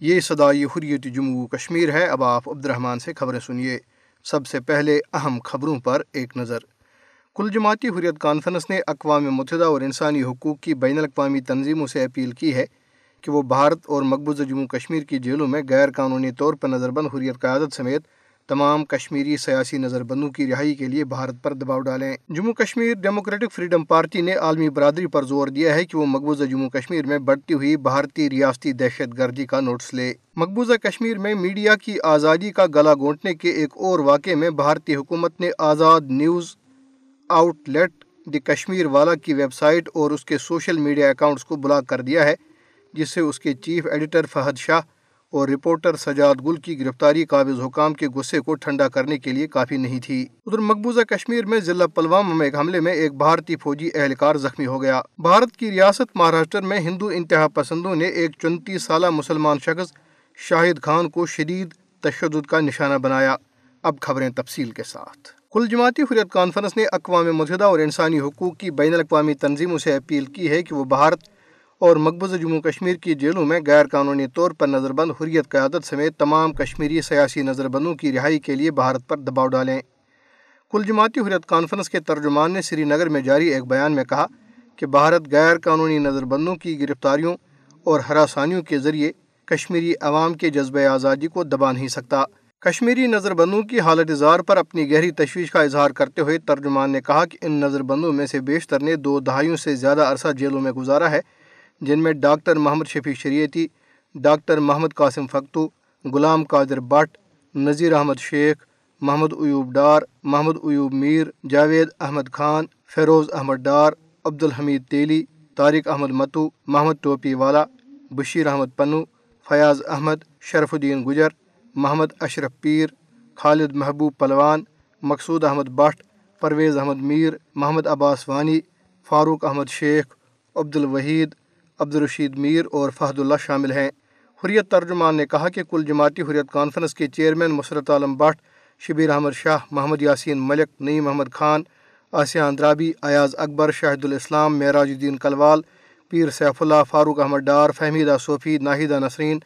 یہ صدائی حریت جموں کشمیر ہے۔ اب آپ عبد الرحمن سے خبریں سنیے۔ سب سے پہلے اہم خبروں پر ایک نظر۔ کل جماعتی حریت کانفرنس نے اقوام متحدہ اور انسانی حقوق کی بین الاقوامی تنظیموں سے اپیل کی ہے کہ وہ بھارت اور مقبوضہ جموں کشمیر کی جیلوں میں غیر قانونی طور پر نظر بند حریت قیادت سمیت تمام کشمیری سیاسی نظر بندوں کی رہائی کے لیے بھارت پر دباؤ ڈالیں۔ Jammu Kashmir Democratic Freedom Party نے عالمی برادری پر زور دیا ہے کہ وہ مقبوضہ جموں کشمیر میں بڑھتی ہوئی بھارتی ریاستی دہشت گردی کا نوٹس لے۔ مقبوضہ کشمیر میں میڈیا کی آزادی کا گلا گھونٹنے کے ایک اور واقعے میں بھارتی حکومت نے آزاد news outlet The Kashmir Walla کی ویب سائٹ اور اس کے سوشل میڈیا اکاؤنٹس کو بلاک کر دیا ہے، جس سے اس کے چیف ایڈیٹر فہد شاہ اور رپورٹر سجاد گل کی گرفتاری قابض حکام کے غصے کو ٹھنڈا کرنے کے لیے کافی نہیں تھی۔ ادھر مقبوضہ کشمیر میں ضلع پلوامہ میں ایک حملے میں ایک بھارتی فوجی اہلکار زخمی ہو گیا۔ بھارت کی ریاست مہاراشٹر میں ہندو انتہا پسندوں نے ایک چونتیس سالہ مسلمان شخص شاہد خان کو شدید تشدد کا نشانہ بنایا۔ اب خبریں تفصیل کے ساتھ۔ کل جماعتی حریت کانفرنس نے اقوام متحدہ اور انسانی حقوق کی بین الاقوامی تنظیموں سے اپیل کی ہے کہ وہ بھارت اور مقبوضہ جموں کشمیر کی جیلوں میں غیر قانونی طور پر نظر بند حریت قیادت سمیت تمام کشمیری سیاسی نظر بندوں کی رہائی کے لیے بھارت پر دباؤ ڈالیں۔ کل جماعتی حریت کانفرنس کے ترجمان نے سری نگر میں جاری ایک بیان میں کہا کہ بھارت غیر قانونی نظر بندوں کی گرفتاریوں اور ہراسانیوں کے ذریعے کشمیری عوام کے جذبہ آزادی کو دبا نہیں سکتا۔ کشمیری نظر بندوں کی حالت اظہار پر اپنی گہری تشویش کا اظہار کرتے ہوئے ترجمان نے کہا کہ ان نظر بندوں میں سے بیشتر نے دو دہائیوں سے زیادہ عرصہ جیلوں میں گزارا ہے۔ جن میں doctor Muhammad Shafi Shariati, doctor Muhammad Qasim Fakhtoo Ghulam Qadir but, Nazir Ahmad شیخ، محمد ایوب ڈار، محمد ایوب میر، جاوید احمد خان، فیروز احمد ڈار، عبدالحمید تیلی، طارق احمد متو، محمد ٹوپی والا، بشیر احمد پنو، فیاض احمد، شرف الدین گجر، محمد اشرف پیر، خالد محبوب پلوان، مقصود احمد بٹ، پرویز احمد میر، محمد عباس وانی، فاروق احمد شیخ، عبدالوحید عبدالرشید میر اور فہد اللہ شامل ہیں۔ حریت ترجمان نے کہا کہ کل جماعتی حریت کانفرنس کے چیئرمین مسرت عالم بٹ، شبیر احمد شاہ، محمد یاسین ملک، نعیم احمد خان، آسیہ اندرابی، ایاز اکبر شاہد الاسلام، معراج الدین کلوال، پیر سیف اللہ، فاروق احمد ڈار فہمیدہ صوفی ناہیدہ نسرین،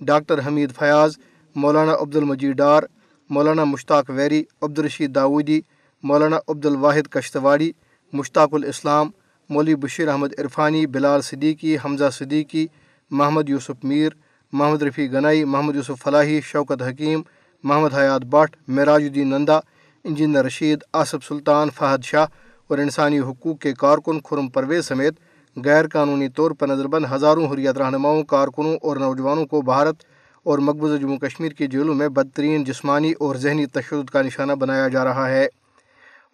ڈاکٹر حمید فیاض، مولانا عبد المجید ڈار، مولانا مشتاق ویری، عبدالرشید داودی مولانا عبد الواحد کشتواڑی، مشتاق الاسلام مولوی بشیر احمد عرفانی، بلال صدیقی، حمزہ صدیقی، محمد یوسف میر، محمد رفیع گنائی، محمد یوسف فلاحی، شوکت حکیم، محمد حیات بٹ، معراج الدین نندا، انجینئر رشید، آصف سلطان، فہد شاہ اور انسانی حقوق کے کارکن خرم پرویز سمیت غیر قانونی طور پر نظر بند ہزاروں حریت رہنماؤں، کارکنوں اور نوجوانوں کو بھارت اور مقبوضہ جموں کشمیر کی جیلوں میں بدترین جسمانی اور ذہنی تشدد کا نشانہ بنایا جا رہا ہے۔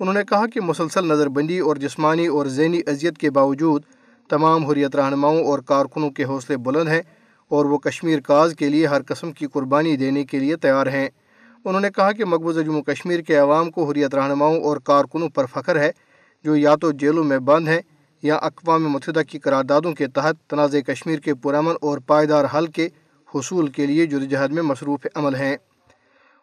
انہوں نے کہا کہ مسلسل نظر بندی اور جسمانی اور ذہنی اذیت کے باوجود تمام حریت رہنماؤں اور کارکنوں کے حوصلے بلند ہیں اور وہ کشمیر کاز کے لیے ہر قسم کی قربانی دینے کے لیے تیار ہیں۔ انہوں نے کہا کہ مقبوضہ جموں کشمیر کے عوام کو حریت رہنماؤں اور کارکنوں پر فخر ہے جو یا تو جیلوں میں بند ہیں یا اقوام متحدہ کی قراردادوں کے تحت تنازع کشمیر کے پرامن اور پائیدار حل کے حصول کے لیے جدوجہد میں مصروف عمل ہیں۔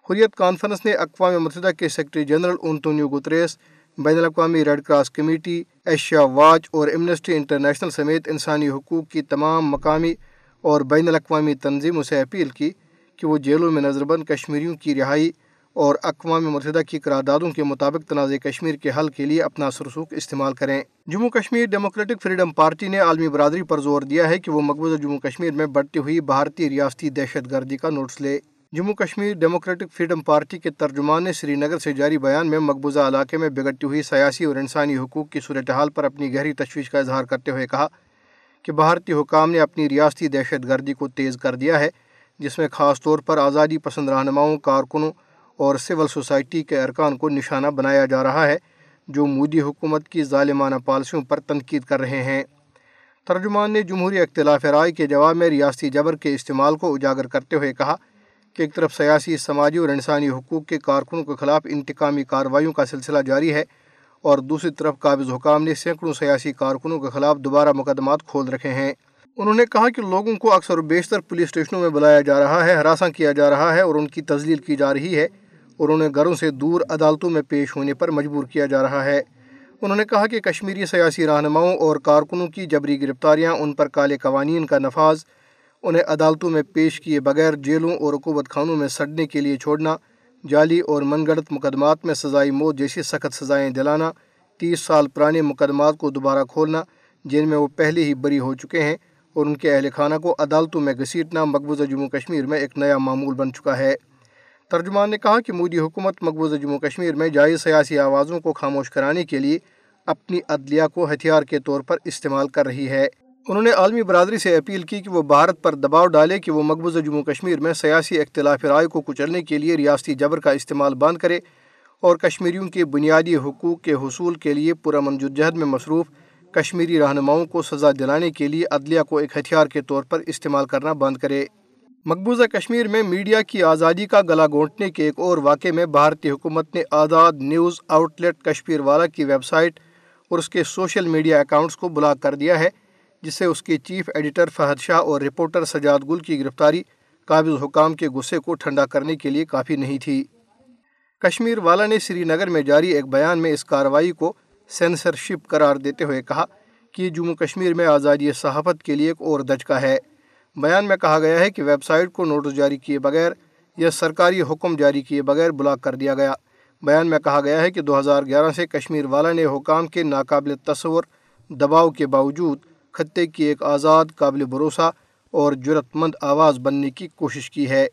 حریت کانفرنس نے اقوام متحدہ کے سیکرٹری جنرل انتونیو گتریس، بین الاقوامی Red Cross committee, Asia Watch اور امنسٹی انٹرنیشنل سمیت انسانی حقوق کی تمام مقامی اور بین الاقوامی تنظیموں سے اپیل کی کہ وہ جیلوں میں نظر بند کشمیریوں کی رہائی اور اقوام متحدہ کی قراردادوں کے مطابق تنازع کشمیر کے حل کے لیے اپنا سرسوخ استعمال کریں۔ Jammu Kashmir Democratic Freedom Party نے عالمی برادری پر زور دیا ہے کہ وہ مقبوضہ جموں کشمیر میں بڑھتی ہوئی بھارتی ریاستی دہشت گردی کا نوٹس لے۔ Jammu Kashmir Democratic Freedom Party کے ترجمان نے سری نگر سے جاری بیان میں مقبوضہ علاقے میں بگڑتی ہوئی سیاسی اور انسانی حقوق کی صورتحال پر اپنی گہری تشویش کا اظہار کرتے ہوئے کہا کہ بھارتی حکام نے اپنی ریاستی دہشت گردی کو تیز کر دیا ہے، جس میں خاص طور پر آزادی پسند رہنماؤں، کارکنوں اور سول سوسائٹی کے ارکان کو نشانہ بنایا جا رہا ہے، جو مودی حکومت کی ظالمانہ پالیسیوں پر تنقید کر رہے ہیں۔ ترجمان نے جمہوری اختلاف رائے کے جواب میں ریاستی جبر کے استعمال کو اجاگر کرتے ہوئے کہا کہ ایک طرف سیاسی، سماجی اور انسانی حقوق کے کارکنوں کے خلاف انتقامی کارروائیوں کا سلسلہ جاری ہے اور دوسری طرف قابض حکام نے سینکڑوں سیاسی کارکنوں کے خلاف دوبارہ مقدمات کھول رکھے ہیں۔ انہوں نے کہا کہ لوگوں کو اکثر و بیشتر پولیس اسٹیشنوں میں بلایا جا رہا ہے، ہراساں کیا جا رہا ہے اور ان کی تزلیل کی جا رہی ہے اور انہیں گھروں سے دور عدالتوں میں پیش ہونے پر مجبور کیا جا رہا ہے۔ انہوں نے کہا کہ کشمیری سیاسی رہنماؤں اور کارکنوں کی جبری گرفتاریاں، ان پر کالے قوانین کا نفاذ انہیں عدالتوں میں پیش کیے بغیر جیلوں اور حکومت خانوں میں سڑنے کے لیے چھوڑنا، جعلی اور من گڑت مقدمات میں سزائی موت جیسی سخت سزائیں دلانا، تیس سال پرانے مقدمات کو دوبارہ کھولنا، جن میں وہ پہلے ہی بری ہو چکے ہیں اور ان کے اہل خانہ کو عدالتوں میں گھسیٹنا مقبوضہ جموں کشمیر میں ایک نیا معمول بن چکا ہے۔ ترجمان نے کہا کہ مودی حکومت مقبوضہ جموں کشمیر میں جائز سیاسی آوازوں کو خاموش کرانے کے لیے اپنی عدلیہ کو ہتھیار کے طور پر استعمال کر رہی ہے۔ انہوں نے عالمی برادری سے اپیل کی کہ وہ بھارت پر دباؤ ڈالے کہ وہ مقبوضہ جموں کشمیر میں سیاسی اختلاف رائے کو کچلنے کے لیے ریاستی جبر کا استعمال بند کرے اور کشمیریوں کے بنیادی حقوق کے حصول کے لیے پرامن جدجہد میں مصروف کشمیری رہنماؤں کو سزا دلانے کے لیے عدلیہ کو ایک ہتھیار کے طور پر استعمال کرنا بند کرے۔ مقبوضہ کشمیر میں میڈیا کی آزادی کا گلا گھونٹنے کے ایک اور واقعے میں بھارتی حکومت نے آزاد news outlet Kashmir Walla کی ویب سائٹ اور اس کے سوشل میڈیا اکاؤنٹس کو بلاک کر دیا ہے۔ جس سے اس کے چیف ایڈیٹر فہد شاہ اور رپورٹر سجاد گل کی گرفتاری قابض حکام کے غصے کو ٹھنڈا کرنے کے لیے کافی نہیں تھی۔ کشمیر والا نے سری نگر میں جاری ایک بیان میں اس کارروائی کو سینسرشپ قرار دیتے ہوئے کہا کہ یہ جموں کشمیر میں آزادی صحافت کے لیے ایک اور دھچکا ہے۔ بیان میں کہا گیا ہے کہ ویب سائٹ کو نوٹس جاری کیے بغیر یا سرکاری حکم جاری کیے بغیر بلاک کر دیا گیا۔ بیان میں کہا گیا ہے کہ دو ہزار گیارہ سے کشمیر والا نے حکام کے ناقابل تصور دباؤ کے باوجود خطے کی ایک آزاد قابل بھروسہ اور جرت مند آواز بننے کی کوشش کی ہے۔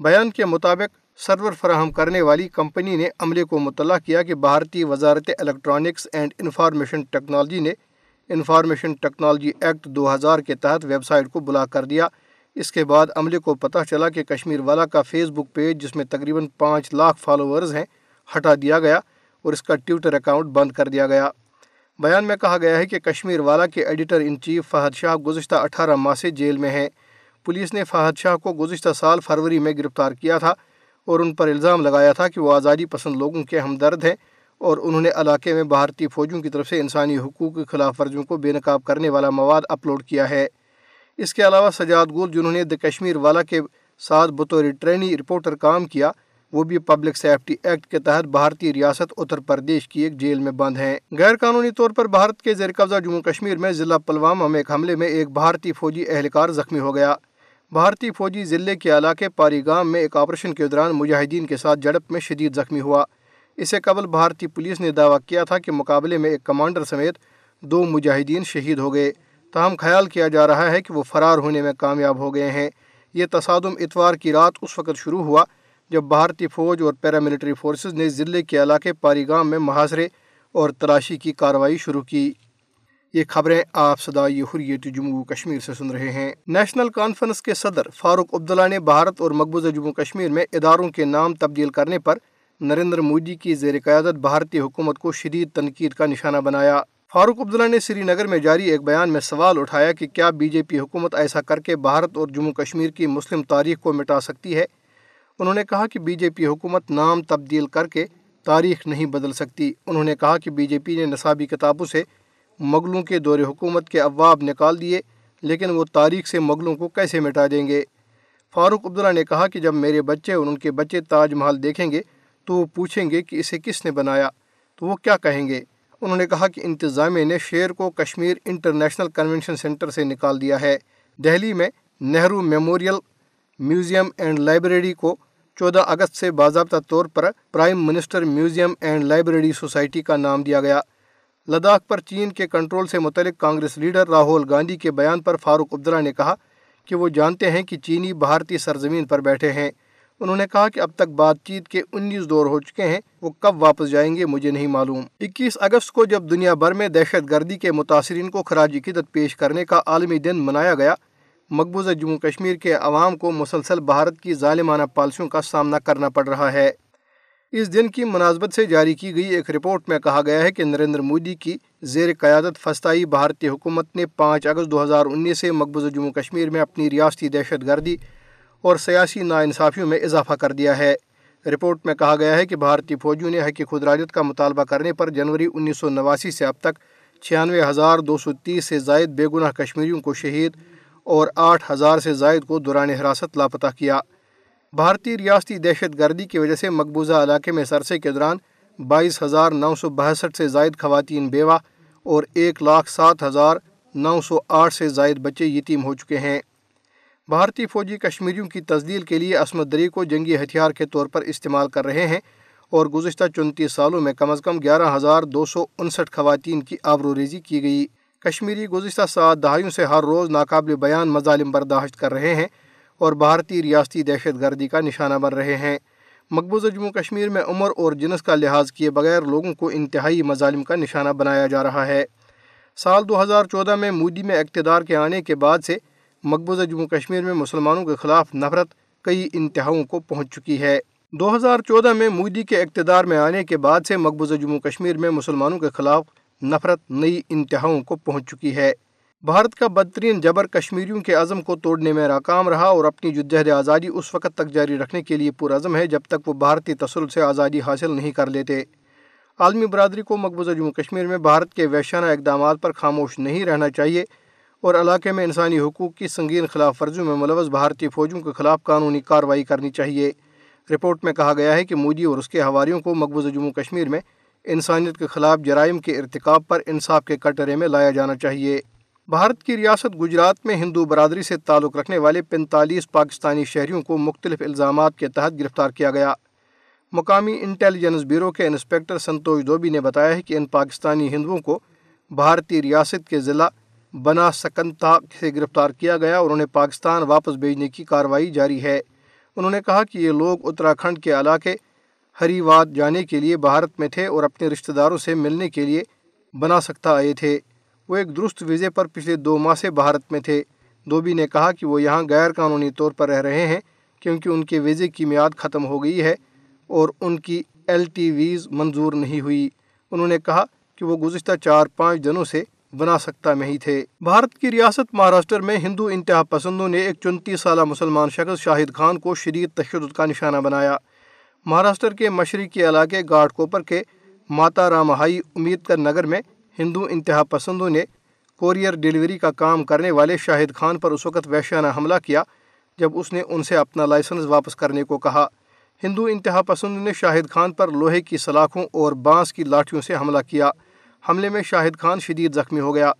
بیان کے مطابق، سرور فراہم کرنے والی کمپنی نے عملے کو مطلع کیا کہ بھارتی وزارت الیکٹرانکس اینڈ انفارمیشن ٹیکنالوجی نے انفارمیشن ٹیکنالوجی ایکٹ دو ہزار کے تحت ویب سائٹ کو بلاک کر دیا۔ اس کے بعد عملے کو پتہ چلا کہ کشمیر والا کا فیس بک پیج، جس میں تقریباً پانچ لاکھ فالوورز ہیں، ہٹا دیا گیا اور اس کا ٹویٹر اکاؤنٹ بند کر دیا گیا۔ بیان میں کہا گیا ہے کہ کشمیر والا کے editor in chief Fahad Shah گزشتہ اٹھارہ ماہ سے جیل میں ہیں۔ پولیس نے فہد شاہ کو گزشتہ سال فروری میں گرفتار کیا تھا اور ان پر الزام لگایا تھا کہ وہ آزادی پسند لوگوں کے ہمدرد ہیں اور انہوں نے علاقے میں بھارتی فوجوں کی طرف سے انسانی حقوق کی خلاف ورزیوں کو بے نقاب کرنے والا مواد اپلوڈ کیا ہے۔ اس کے علاوہ سجاد گول، جنہوں نے دا کشمیر والا کے ساتھ بطور ٹرینی رپورٹر کام کیا وہ بھی پبلک سیفٹی ایکٹ کے تحت بھارتی ریاست اتر پردیش کی ایک جیل میں بند ہیں۔ غیر قانونی طور پر بھارت کے زیر قبضہ جموں کشمیر میں ضلع پلوامہ میں ایک حملے میں ایک بھارتی فوجی اہلکار زخمی ہو گیا۔ بھارتی فوجی ضلع کے علاقے پاری گام میں ایک آپریشن کے دوران مجاہدین کے ساتھ جڑپ میں شدید زخمی ہوا۔ اسے قبل بھارتی پولیس نے دعویٰ کیا تھا کہ مقابلے میں ایک کمانڈر سمیت دو مجاہدین شہید ہو گئے۔ تاہم خیال کیا جا رہا ہے کہ وہ فرار ہونے میں کامیاب ہو گئے ہیں۔ یہ تصادم اتوار کی رات اس وقت شروع ہوا جب بھارتی فوج اور پیراملٹری فورسز نے ضلع کے علاقے پاری گام میں محاصرے اور تلاشی کی کارروائی شروع کی۔ یہ خبریں آپ صدائی حریت جموں کشمیر سے سن رہے ہیں۔ نیشنل کانفرنس کے صدر فاروق عبداللہ نے بھارت اور مقبوضہ جموں کشمیر میں اداروں کے نام تبدیل کرنے پر نریندر مودی کی زیر قیادت بھارتی حکومت کو شدید تنقید کا نشانہ بنایا۔ فاروق عبداللہ نے سری نگر میں جاری ایک بیان میں سوال اٹھایا کہ کیا بی جے پی حکومت ایسا کر کے بھارت اور جموں کشمیر کی مسلم تاریخ کو مٹا سکتی ہے؟ انہوں نے کہا کہ بی جے پی حکومت نام تبدیل کر کے تاریخ نہیں بدل سکتی۔ انہوں نے کہا کہ بی جے پی نے نصابی کتابوں سے مغلوں کے دور حکومت کے ابواب نکال دیے، لیکن وہ تاریخ سے مغلوں کو کیسے مٹا دیں گے؟ فاروق عبداللہ نے کہا کہ جب میرے بچے اور ان کے بچے تاج محل دیکھیں گے تو وہ پوچھیں گے کہ اسے کس نے بنایا، تو وہ کیا کہیں گے؟ انہوں نے کہا کہ انتظامیہ نے شیر کو کشمیر انٹرنیشنل کنونشن سینٹر سے نکال دیا ہے۔ دہلی میں Nehru Memorial Museum and Library کو چودہ اگست سے باضابطہ طور پر Prime Minister Museum and Library Society کا نام دیا گیا۔ لداخ پر چین کے کنٹرول سے متعلق کانگریس لیڈر راہول گاندھی کے بیان پر فاروق عبداللہ نے کہا کہ وہ جانتے ہیں کہ چینی بھارتی سرزمین پر بیٹھے ہیں۔ انہوں نے کہا کہ اب تک بات چیت کے انیس دور ہو چکے ہیں، وہ کب واپس جائیں گے مجھے نہیں معلوم۔ اکیس اگست کو جب دنیا بھر میں دہشت گردی کے متاثرین کو خراج عقیدت پیش کرنے کا عالمی دن منایا گیا مقبوضہ جموں کشمیر کے عوام کو مسلسل بھارت کی ظالمانہ پالیسیوں کا سامنا کرنا پڑ رہا ہے۔ اس دن کی مناسبت سے جاری کی گئی ایک رپورٹ میں کہا گیا ہے کہ نریندر مودی کی زیر قیادت فستائی بھارتی حکومت نے پانچ اگست دو ہزار انیس سے مقبوضہ جموں کشمیر میں اپنی ریاستی دہشت گردی اور سیاسی ناانصافیوں میں اضافہ کر دیا ہے۔ رپورٹ میں کہا گیا ہے کہ بھارتی فوجیوں نے حق خدراجت کا مطالبہ کرنے پر جنوری انیس سو نواسی سے اب تک چھیانوے ہزار دو سو تیس سے زائد بے گناہ کشمیریوں کو شہید اور آٹھ ہزار سے زائد کو دوران حراست لاپتہ کیا۔ بھارتی ریاستی دہشت گردی کی وجہ سے مقبوضہ علاقے میں سرسے کے دوران بائیس ہزار نو سو باسٹھ سے زائد خواتین بیوہ اور ایک لاکھ سات ہزار نو سو آٹھ سے زائد بچے یتیم ہو چکے ہیں۔ بھارتی فوجی کشمیریوں کی تزدیل کے لیے عصمت دری کو جنگی ہتھیار کے طور پر استعمال کر رہے ہیں اور گزشتہ چونتیس سالوں میں کم از کم گیارہ ہزار دو سو انسٹھ خواتین کی آبرو ریزی کی گئی۔ کشمیری گزشتہ سات دہائیوں سے ہر روز ناقابل بیان مظالم برداشت کر رہے ہیں اور بھارتی ریاستی دہشت گردی کا نشانہ بن رہے ہیں۔ مقبوضہ جموں کشمیر میں عمر اور جنس کا لحاظ کیے بغیر لوگوں کو انتہائی مظالم کا نشانہ بنایا جا رہا ہے۔ سال دو ہزار چودہ میں مودی میں اقتدار کے آنے کے بعد سے مقبوضہ جموں کشمیر میں مسلمانوں کے خلاف نفرت کئی انتہاؤں کو پہنچ چکی ہے۔ دو ہزار چودہ میں مودی کے اقتدار میں آنے کے بعد سے مقبوضہ جموں کشمیر میں مسلمانوں کے خلاف نفرت نئی انتہاؤں کو پہنچ چکی ہے۔ بھارت کا بدترین جبر کشمیریوں کے عزم کو توڑنے میں ناکام رہا اور اپنی جدہد آزادی اس وقت تک جاری رکھنے کے لیے پرعزم ہے جب تک وہ بھارتی تسلط سے آزادی حاصل نہیں کر لیتے۔ عالمی برادری کو مقبوضہ جموں کشمیر میں بھارت کے ویشانہ اقدامات پر خاموش نہیں رہنا چاہیے اور علاقے میں انسانی حقوق کی سنگین خلاف ورزیوں میں ملوث بھارتی فوجوں کے خلاف قانونی کارروائی کرنی چاہیے۔ رپورٹ میں کہا گیا ہے کہ مودی اور اس کے حواریوں کو مقبوضہ جموں کشمیر میں انسانیت کے خلاف جرائم کے ارتکاب پر انصاف کے کٹرے میں لایا جانا چاہیے۔ بھارت کی ریاست گجرات میں ہندو برادری سے تعلق رکھنے والے پینتالیس پاکستانی شہریوں کو مختلف الزامات کے تحت گرفتار کیا گیا۔ مقامی انٹیلیجنس بیورو کے انسپکٹر سنتوش دوبی نے بتایا ہے کہ ان پاکستانی ہندوؤں کو بھارتی ریاست کے ضلع بنا سکنتا سے گرفتار کیا گیا اور انہیں پاکستان واپس بھیجنے کی کارروائی جاری ہے۔ انہوں نے کہا کہ یہ لوگ اتراکھنڈ کے علاقے ہری واد جانے کے لیے بھارت میں تھے اور اپنے رشتہ داروں سے ملنے کے لیے بنا سکتا آئے تھے۔ وہ ایک درست ویزے پر پچھلے دو ماہ سے بھارت میں تھے۔ دوبی نے کہا کہ وہ یہاں غیر قانونی طور پر رہ رہے ہیں کیونکہ ان کے ویزے کی میعاد ختم ہو گئی ہے اور ان کی ایل ٹی ویز منظور نہیں ہوئی۔ انہوں نے کہا کہ وہ گزشتہ چار پانچ دنوں سے بنا سکتا میں ہی تھے۔ بھارت کی ریاست مہاراشٹر میں ہندو انتہا پسندوں نے ایک چونتیس سالہ مسلمان شخص شاہد خان کو شدید تشدد کا نشانہ بنایا۔ مہاراشٹر کے مشرقی علاقے گاڑ کوپر کے ماتا رام ہائی امید کر نگر میں ہندو انتہا پسندوں نے کوریئر ڈیلیوری کا کام کرنے والے شاہد خان پر اس وقت وحشانہ حملہ کیا جب اس نے ان سے اپنا لائسنس واپس کرنے کو کہا۔ ہندو انتہا پسندوں نے شاہد خان پر لوہے کی سلاخوں اور بانس کی لاٹھیوں سے حملہ کیا۔ حملے میں شاہد خان شدید زخمی ہو گیا۔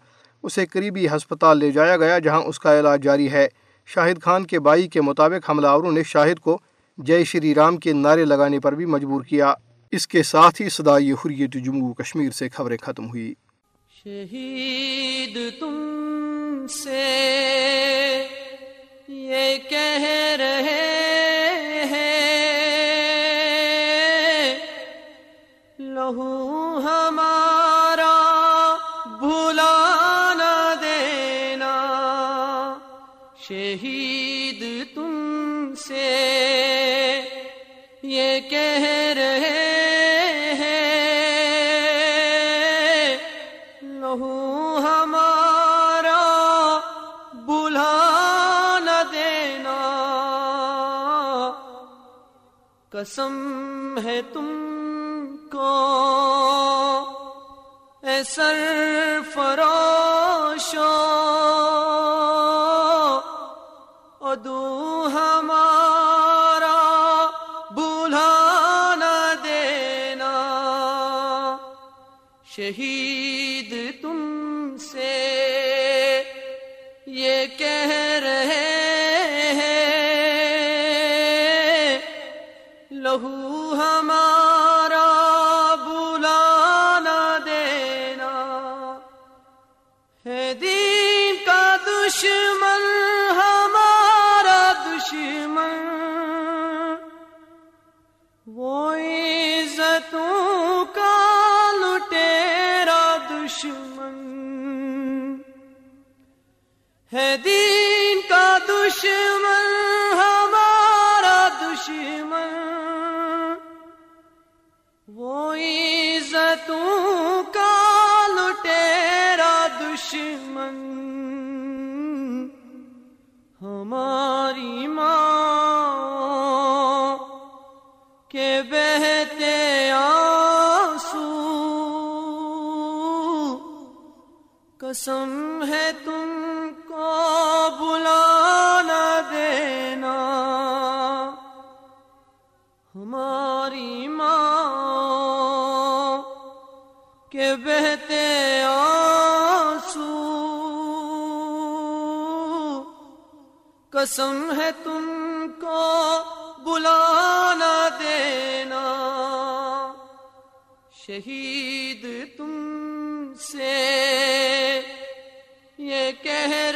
اسے قریبی ہسپتال لے جایا گیا جہاں اس کا علاج جاری ہے۔ شاہد خان کے بائی کے مطابق حملہ آوروں نے شاہد کو جے شری رام کے نعرے لگانے پر بھی مجبور کیا۔ اس کے ساتھ ہی صدائی حریت جموں کشمیر سے خبریں ختم ہوئی شہید تم سے قسم ہے تم کو۔ اے سر فروشو ادو ہمارا بولا نہ دینا۔ شہید کے بہتے آنسو قسم ہے تم کو بلا نہ دینا ہماری ماں کے بہتے آنسو قسم ہے تم کو بلا شہید تم سے یہ کہہ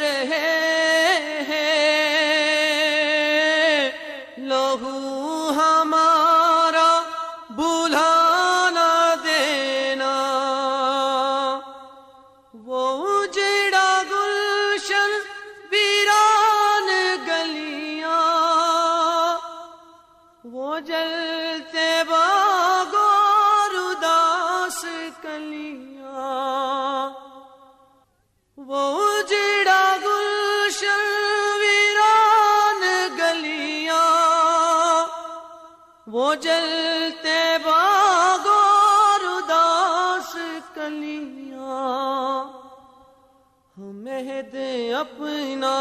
جلتے باغور اداس کلیاں۔ مہد اپنا۔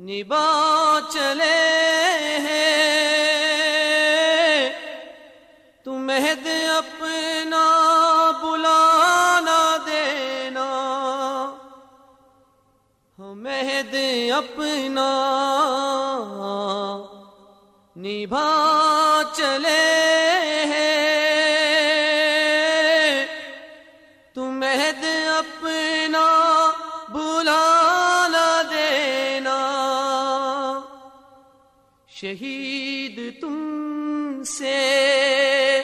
نبا چلے ہیں۔ تو مہد اپنا بلا نہ دینا مہد اپنا۔ نبھا چلے ہیں۔ تم عہد اپنا بلا نہ دینا۔ شہید تم سے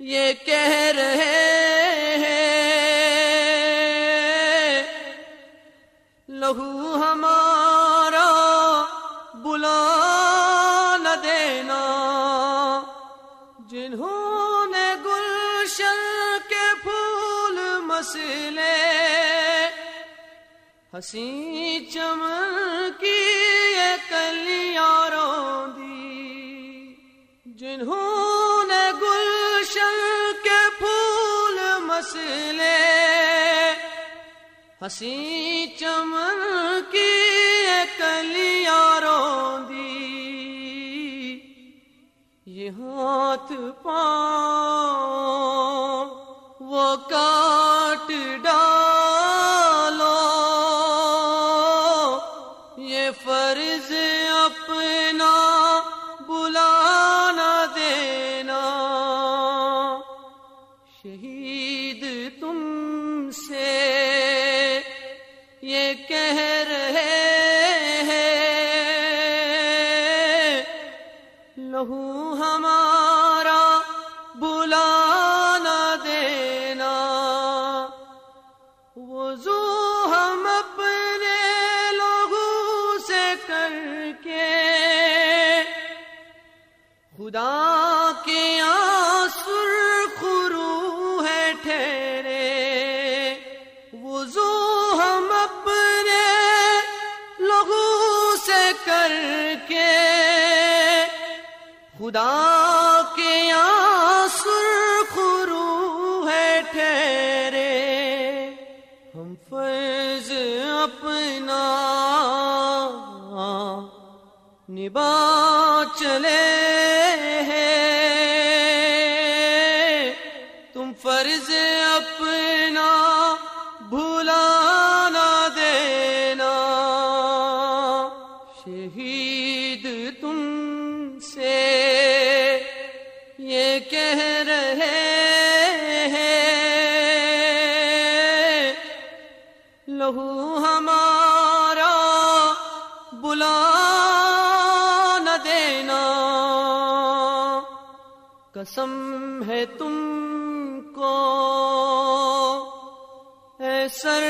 یہ کہہ رہے ہنسی چمن کی یہ کلیاں دی جنہوں نے گلشن کے پھول مسلے۔ ہنسی چمن کی یہ کلیاں دی یہ ہاتھ پاؤں خدا کے آسر خرو ہے ٹھہرے۔ ہم فرض اپنا نبا چلے ہیں۔ لہو ہمارا بلا نہ دینا۔ قسم ہے تم کو اے سر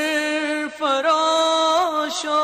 فروشو